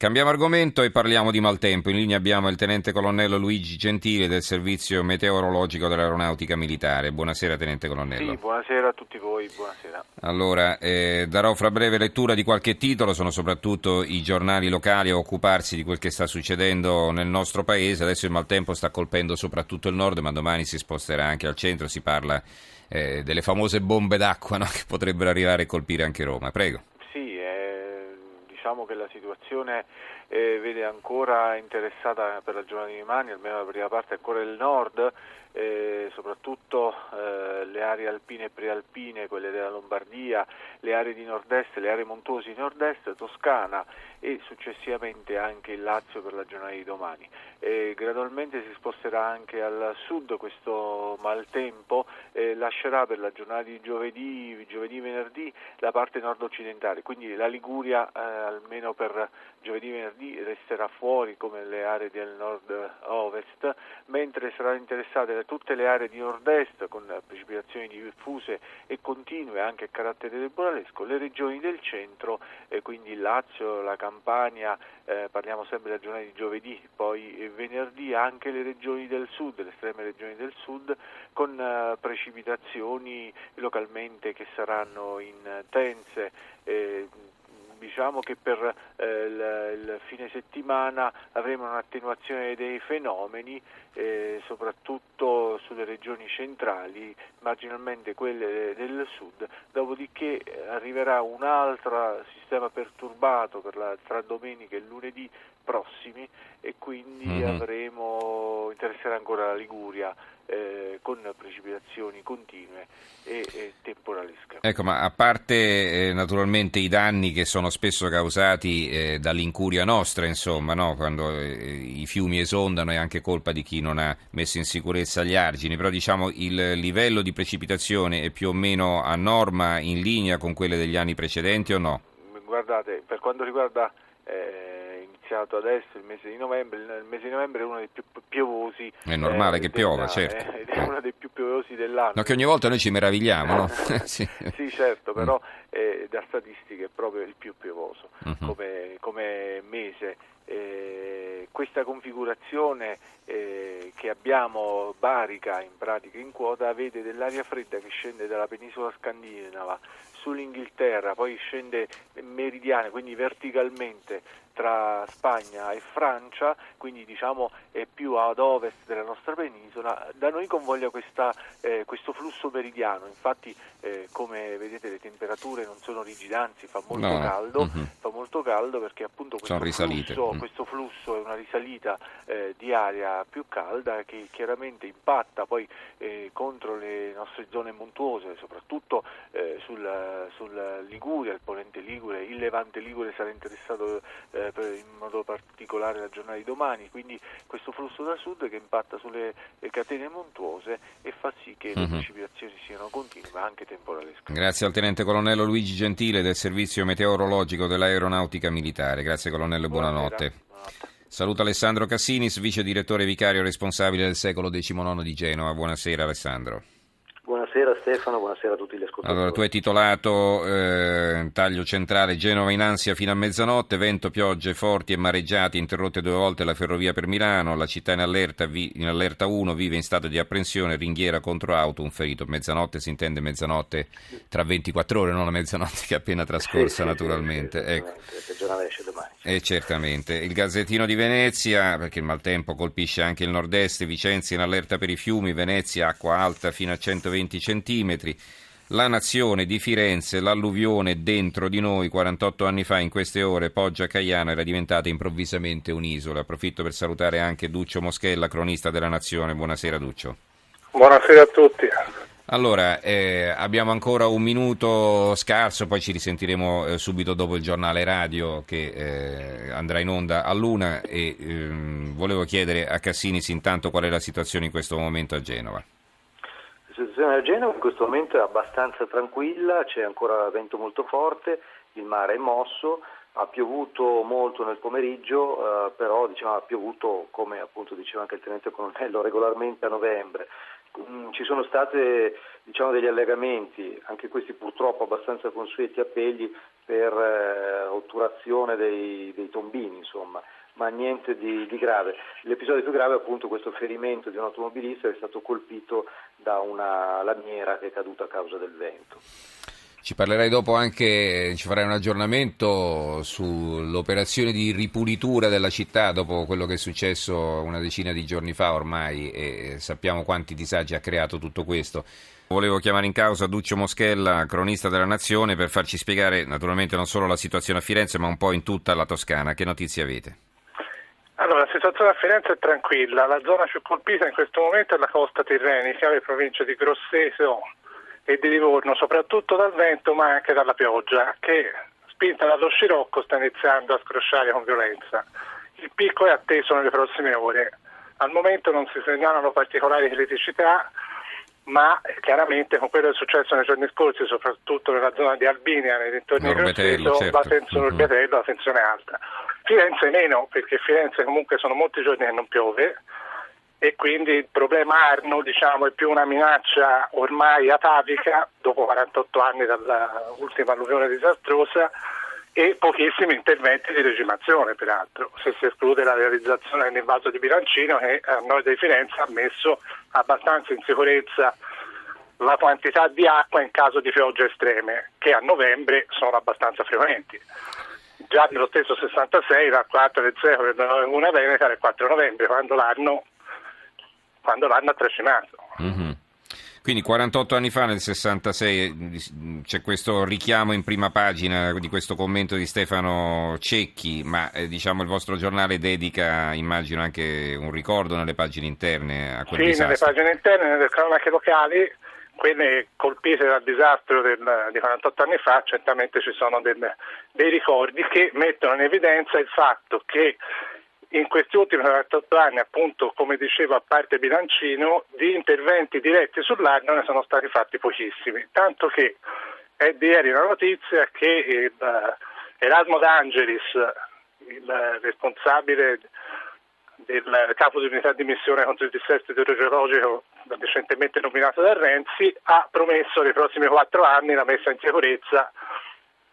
Cambiamo argomento e parliamo di maltempo. In linea abbiamo il tenente colonnello Luigi Gentile del servizio meteorologico dell'aeronautica militare. Buonasera tenente colonnello. Sì, buonasera a tutti voi, buonasera. Allora, eh, darò fra breve lettura di qualche titolo, sono soprattutto i giornali locali a occuparsi di quel che sta succedendo nel nostro paese. Adesso il maltempo sta colpendo soprattutto il nord, ma domani si sposterà anche al centro, si parla eh, delle famose bombe d'acqua no? che potrebbero arrivare e colpire anche Roma. Prego diciamo che la situazione eh, vede ancora interessata per la giornata di domani, almeno la prima parte ancora il nord, eh, soprattutto eh, le aree alpine e prealpine, quelle della Lombardia, le aree di nord-est, le aree montuose di nord-est, Toscana e successivamente anche il Lazio per la giornata di domani. Eh, gradualmente si sposterà anche al sud questo maltempo, eh, lascerà per la giornata di giovedì, giovedì venerdì la parte nord-occidentale, quindi la Liguria eh, almeno per giovedì venerdì resterà fuori come le aree del nord-ovest, mentre saranno interessate tutte le aree di nord-est con precipitazioni diffuse e continue anche a carattere temporalesco, le regioni del centro, eh, quindi il Lazio, la Campania, eh, parliamo sempre della giornata di giovedì, poi venerdì anche le regioni del sud, le estreme regioni del sud, con eh, precipitazioni localmente che saranno intense. Eh, diciamo che per eh, il, il, fine settimana avremo un'attenuazione dei fenomeni, eh, soprattutto sulle regioni centrali, marginalmente quelle del sud, dopodiché arriverà un altro sistema perturbato la, tra domenica e lunedì prossimi e quindi mm-hmm. avremo, interesserà ancora la Liguria eh, con precipitazioni continue e, e temporalesche. Ecco, ma a parte eh, naturalmente i danni che sono spesso causati eh, dall'incuria nostra, insomma, no? quando eh, i fiumi esondano è anche colpa di chi non ha messo in sicurezza gli argini, però diciamo il livello di precipitazione è più o meno a norma, in linea con quelle degli anni precedenti o no? Guardate, per quanto riguarda eh, iniziato adesso il mese di novembre, il mese di novembre è uno dei più piovosi. È normale eh, che piova, certo. È, è uno dei più piovosi dell'anno. No, che ogni volta noi ci meravigliamo, no? sì. sì. certo, però mm. eh, da statistiche è proprio il più piovoso uh-huh. come, come, mese. Eh, questa configurazione eh, che abbiamo barica in pratica in quota vede dell'aria fredda che scende dalla penisola scandinava sull'Inghilterra, poi scende meridiane, quindi verticalmente tra Spagna e Francia, quindi diciamo è più ad ovest della nostra penisola, da noi convoglia questa, eh, questo flusso meridiano, infatti eh, come vedete le temperature non sono rigide, anzi fa molto no. caldo, mm-hmm. fa molto caldo perché appunto questo, flusso, mm. questo flusso, è una risalita eh, di aria più calda che chiaramente impatta poi eh, contro le nostre zone montuose, soprattutto eh, sul, sul Liguria, il Ponente Ligure, il Levante Ligure sarà interessato eh, in modo particolare la giornata di domani, quindi questo flusso da sud che impatta sulle catene montuose e fa sì che le uh-huh. precipitazioni siano continue ma anche temporalesche. Grazie al tenente colonnello Luigi Gentile del servizio meteorologico dell'aeronautica militare. Grazie colonnello e buonanotte. buonanotte. Saluto Alessandro Cassinis, vice direttore vicario responsabile del secolo XIX di Genova. Buonasera Alessandro. Buonasera Stefano, buonasera a tutti gli ascoltatori. Allora, tu hai titolato eh, Taglio centrale Genova in ansia fino a mezzanotte, vento, piogge forti e mareggiati, interrotte due volte la ferrovia per Milano, la città in allerta, vi, in allerta 1, vive in stato di apprensione, ringhiera contro auto, un ferito. Mezzanotte si intende mezzanotte tra 24 ore, non la mezzanotte che è appena trascorsa sì, naturalmente. Sì, sì, ecco. Il giornale esce domani. Eh, certamente. Il Gazzettino di Venezia, perché il maltempo colpisce anche il nord-est, Vicenza in allerta per i fiumi, Venezia acqua alta fino a 120 centimetri. La nazione di Firenze, l'alluvione dentro di noi 48 anni fa in queste ore, Poggia Caiano era diventata improvvisamente un'isola. Approfitto per salutare anche Duccio Moschella, cronista della nazione. Buonasera Duccio. Buonasera a tutti. Allora, eh, abbiamo ancora un minuto scarso, poi ci risentiremo eh, subito dopo il giornale radio che eh, andrà in onda a luna e ehm, volevo chiedere a Cassinis intanto qual è la situazione in questo momento a Genova. Situazione a Genova in questo momento è abbastanza tranquilla, c'è ancora vento molto forte, il mare è mosso, ha piovuto molto nel pomeriggio, eh, però diciamo, ha piovuto, come appunto diceva anche il tenente colonnello, regolarmente a novembre. Mm, ci sono stati diciamo, degli allegamenti, anche questi purtroppo abbastanza consueti a Pegli, per eh, otturazione dei, dei, tombini, insomma, ma niente di, di, grave. L'episodio più grave è appunto questo ferimento di un automobilista che è stato colpito da una lamiera che è caduta a causa del vento. Ci parlerai dopo anche, ci farai un aggiornamento sull'operazione di ripulitura della città dopo quello che è successo una decina di giorni fa ormai e sappiamo quanti disagi ha creato tutto questo. Volevo chiamare in causa Duccio Moschella, cronista della Nazione, per farci spiegare naturalmente non solo la situazione a Firenze ma un po' in tutta la Toscana. Che notizie avete? Allora, la situazione a Firenze è tranquilla, la zona più colpita in questo momento è la costa tirrenica, le province di Grosseto, e di Livorno, soprattutto dal vento ma anche dalla pioggia, che spinta dallo scirocco sta iniziando a scrosciare con violenza. Il picco è atteso nelle prossime ore. Al momento non si segnalano particolari criticità, ma chiaramente con quello che è successo nei giorni scorsi, soprattutto nella zona di Albinia, nei dintorni di Grosseto, certo. la tensione, mm-hmm. la tensione è alta. Firenze meno, perché Firenze comunque sono molti giorni che non piove, e quindi il problema Arno diciamo, è più una minaccia ormai atavica dopo 48 anni dall'ultima alluvione disastrosa e pochissimi interventi di regimazione peraltro, se si esclude la realizzazione dell'invaso di Bilancino che a noi di Firenze ha messo abbastanza in sicurezza la quantità di acqua in caso di piogge estreme che a novembre sono abbastanza frequenti. Già nello stesso 66 dal 4 del secolo della Laguna Veneta era il 4 novembre quando l'anno quando l'hanno trascinato. Mm-hmm. Quindi 48 anni fa, nel 66, c'è questo richiamo in prima pagina di questo commento di Stefano Cecchi, ma eh, diciamo il vostro giornale dedica, immagino, anche un ricordo nelle pagine interne a quel sì, disastro. Sì, nelle pagine interne, nelle cronache locali, quelle colpite dal disastro del, di 48 anni fa, certamente ci sono del, dei ricordi che mettono in evidenza il fatto che in questi ultimi 48 anni, appunto, come dicevo, a parte Bilancino, di interventi diretti sull'Arno ne sono stati fatti pochissimi, tanto che è di ieri la notizia che il, uh, Erasmo D'Angelis, il responsabile del capo di unità di missione contro il dissesto idrogeologico recentemente nominato da Renzi, ha promesso nei prossimi quattro anni la messa in sicurezza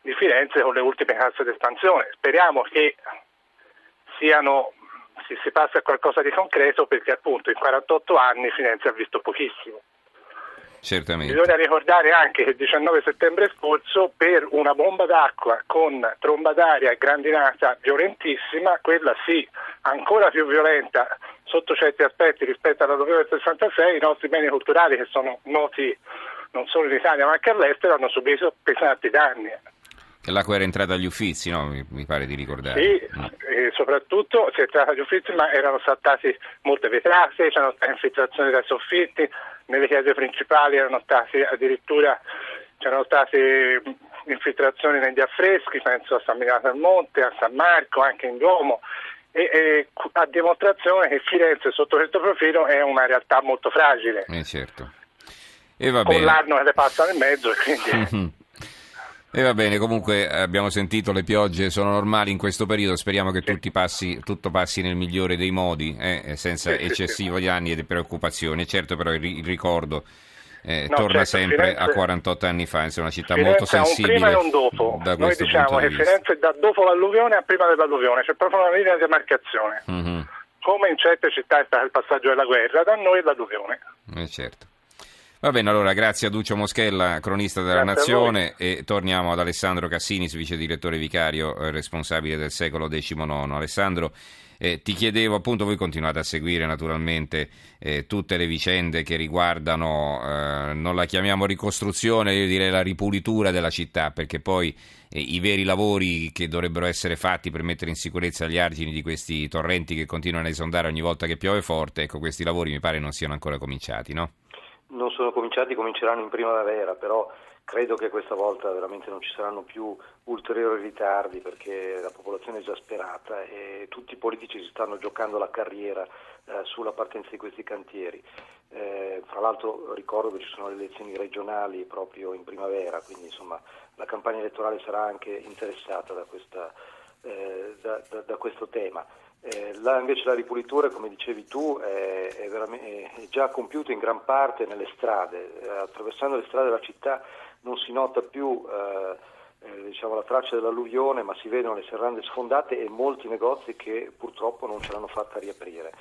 di Firenze con le ultime casse d'espansione. Speriamo che siano, si, si passi a qualcosa di concreto perché appunto in 48 anni Firenze ha visto pochissimo. Certamente. Bisogna ricordare anche che il 19 settembre scorso per una bomba d'acqua con tromba d'aria e grandinata violentissima, quella sì ancora più violenta sotto certi aspetti rispetto alla del 66, i nostri beni culturali che sono noti non solo in Italia ma anche all'estero hanno subito pesanti danni. Che l'acqua era entrata agli uffizi, no? mi, pare di ricordare. Sì, mm. e soprattutto si è entrata agli uffizi, ma erano saltati molte vetrate, c'erano state infiltrazioni dai soffitti, nelle chiese principali erano stati addirittura c'erano state infiltrazioni negli affreschi, penso a San Milano del Monte, a San Marco, anche in Duomo, e, e, a dimostrazione che Firenze sotto questo profilo è una realtà molto fragile. Eh certo. E va Con bene. l'anno che le passa nel mezzo, quindi... E va bene, comunque abbiamo sentito le piogge sono normali in questo periodo, speriamo che sì. passi, tutto passi nel migliore dei modi, eh, senza sì, eccessivo sì, danni e preoccupazioni. Certo però il, il ricordo eh, no, torna certo, sempre Firenze, a 48 anni fa, è una città Firenze molto sensibile. prima e un dopo. Noi diciamo che Firenze da dopo l'alluvione a prima dell'alluvione, c'è proprio una linea di demarcazione. Mm-hmm. Come in certe città è stato il passaggio della guerra, da noi è l'alluvione. Eh certo. Va bene, allora grazie a Duccio Moschella, cronista della grazie Nazione, e torniamo ad Alessandro Cassinis, vice direttore vicario eh, responsabile del secolo XIX. Alessandro, eh, ti chiedevo, appunto, voi continuate a seguire naturalmente eh, tutte le vicende che riguardano, eh, non la chiamiamo ricostruzione, io direi la ripulitura della città, perché poi eh, i veri lavori che dovrebbero essere fatti per mettere in sicurezza gli argini di questi torrenti che continuano a esondare ogni volta che piove forte, ecco, questi lavori mi pare non siano ancora cominciati, no? Non sono cominciati, cominceranno in primavera, però credo che questa volta veramente non ci saranno più ulteriori ritardi perché la popolazione è esasperata e tutti i politici si stanno giocando la carriera eh, sulla partenza di questi cantieri. Eh, fra l'altro ricordo che ci sono le elezioni regionali proprio in primavera, quindi insomma la campagna elettorale sarà anche interessata da, questa, eh, da, da, da questo tema. Eh, là invece la ripulitura, come dicevi tu, è, è, è, già compiuta in gran parte nelle strade. Eh, attraversando le strade della città non si nota più eh, eh, diciamo, la traccia dell'alluvione, ma si vedono le serrande sfondate e molti negozi che purtroppo non ce l'hanno fatta riaprire.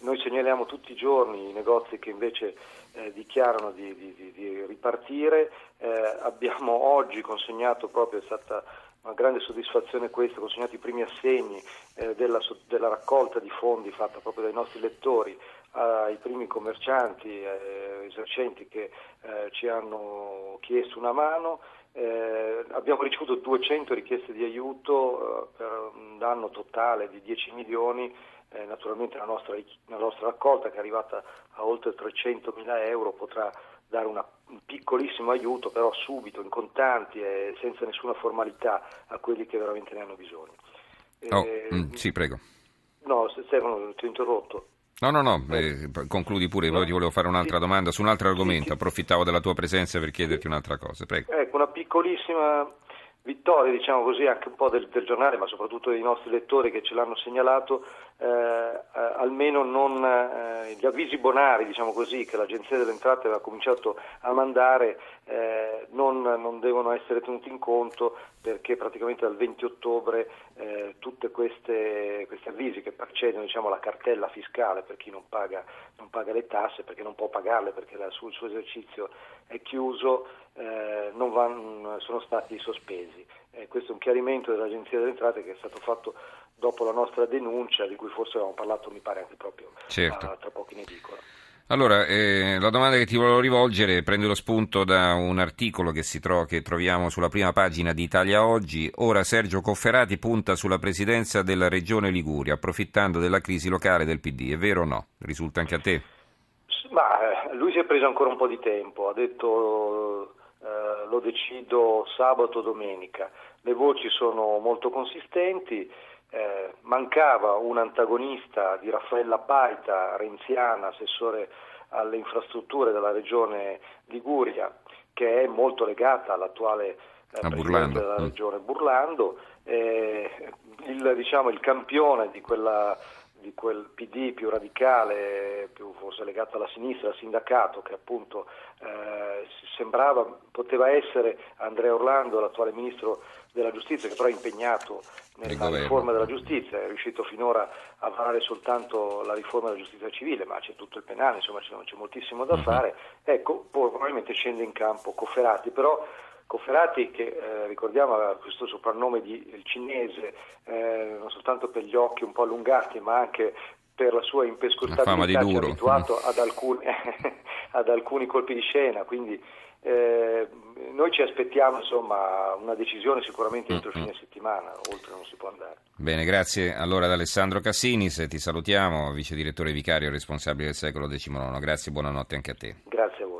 Noi segnaliamo tutti i giorni i negozi che invece eh, dichiarano di, di, di ripartire. Eh, abbiamo oggi consegnato proprio, è stata una grande soddisfazione questa, consegnato i primi assegni eh, della, della, raccolta di fondi fatta proprio dai nostri lettori ai primi commercianti, eh, esercenti che eh, ci hanno chiesto una mano. Eh, abbiamo ricevuto 200 richieste di aiuto per un danno totale di 10 milioni eh, naturalmente la nostra, la nostra, raccolta che è arrivata a oltre 300 mila euro potrà dare una, un piccolissimo aiuto, però subito, in contanti e senza nessuna formalità a quelli che veramente ne hanno bisogno. Oh, eh, mm, sì, prego. No, Stefano, ti ho interrotto. No, no, no, eh, concludi pure, poi ti volevo fare un'altra domanda su un altro argomento, approfittavo della tua presenza per chiederti un'altra cosa, prego. Ecco, una piccolissima vittoria, diciamo così, anche un po' del, del, giornale, ma soprattutto dei nostri lettori che ce l'hanno segnalato, eh, eh, almeno non, eh, gli avvisi bonari, diciamo così, che l'Agenzia delle Entrate aveva cominciato a mandare eh, non, non, devono essere tenuti in conto perché praticamente dal 20 ottobre eh, tutti questi avvisi che precedono diciamo, la cartella fiscale per chi non paga, non paga, le tasse, perché non può pagarle perché il suo, suo esercizio è chiuso, eh, van, sono stati sospesi. Eh, questo è un chiarimento dell'Agenzia delle Entrate che è stato fatto dopo la nostra denuncia, di cui forse avevamo parlato, mi pare, anche proprio certo. a, tra pochi in edicola. Allora, eh, la domanda che ti volevo rivolgere prende lo spunto da un articolo che, tro- che, troviamo sulla prima pagina di Italia Oggi. Ora Sergio Cofferati punta sulla presidenza della regione Liguria, approfittando della crisi locale del PD. È vero o no? Risulta anche a te? Ma, eh, lui si è preso ancora un po' di tempo, ha detto lo decido sabato o domenica. Le voci sono molto consistenti. Eh, mancava un antagonista di Raffaella Paita, renziana, assessore alle infrastrutture della regione Liguria, che è molto legata all'attuale eh, presidente della mm. regione Burlando. Eh, il, diciamo, il, campione di, quella, di, quel PD più radicale, più forse legato alla sinistra, al sindacato, che appunto eh, sembrava, poteva essere Andrea Orlando, l'attuale ministro della giustizia, che però è impegnato nella riforma della giustizia, è riuscito finora a varare soltanto la riforma della giustizia civile, ma c'è tutto il penale, insomma c'è, c'è moltissimo da uh-huh. fare. Ecco, probabilmente scende in campo Cofferati, però Cofferati che eh, ricordiamo aveva questo soprannome di cinese, eh, non soltanto per gli occhi un po' allungati, ma anche per la sua impescostabilità, ci ha abituato ad alcuni, ad alcuni colpi di scena, quindi eh, noi ci aspettiamo insomma, una decisione sicuramente entro il fine settimana, oltre non si può andare. Bene, grazie allora ad Alessandro Cassinis, ti salutiamo, vice direttore vicario responsabile del secolo XIX. Grazie e buonanotte anche a te. Grazie a voi.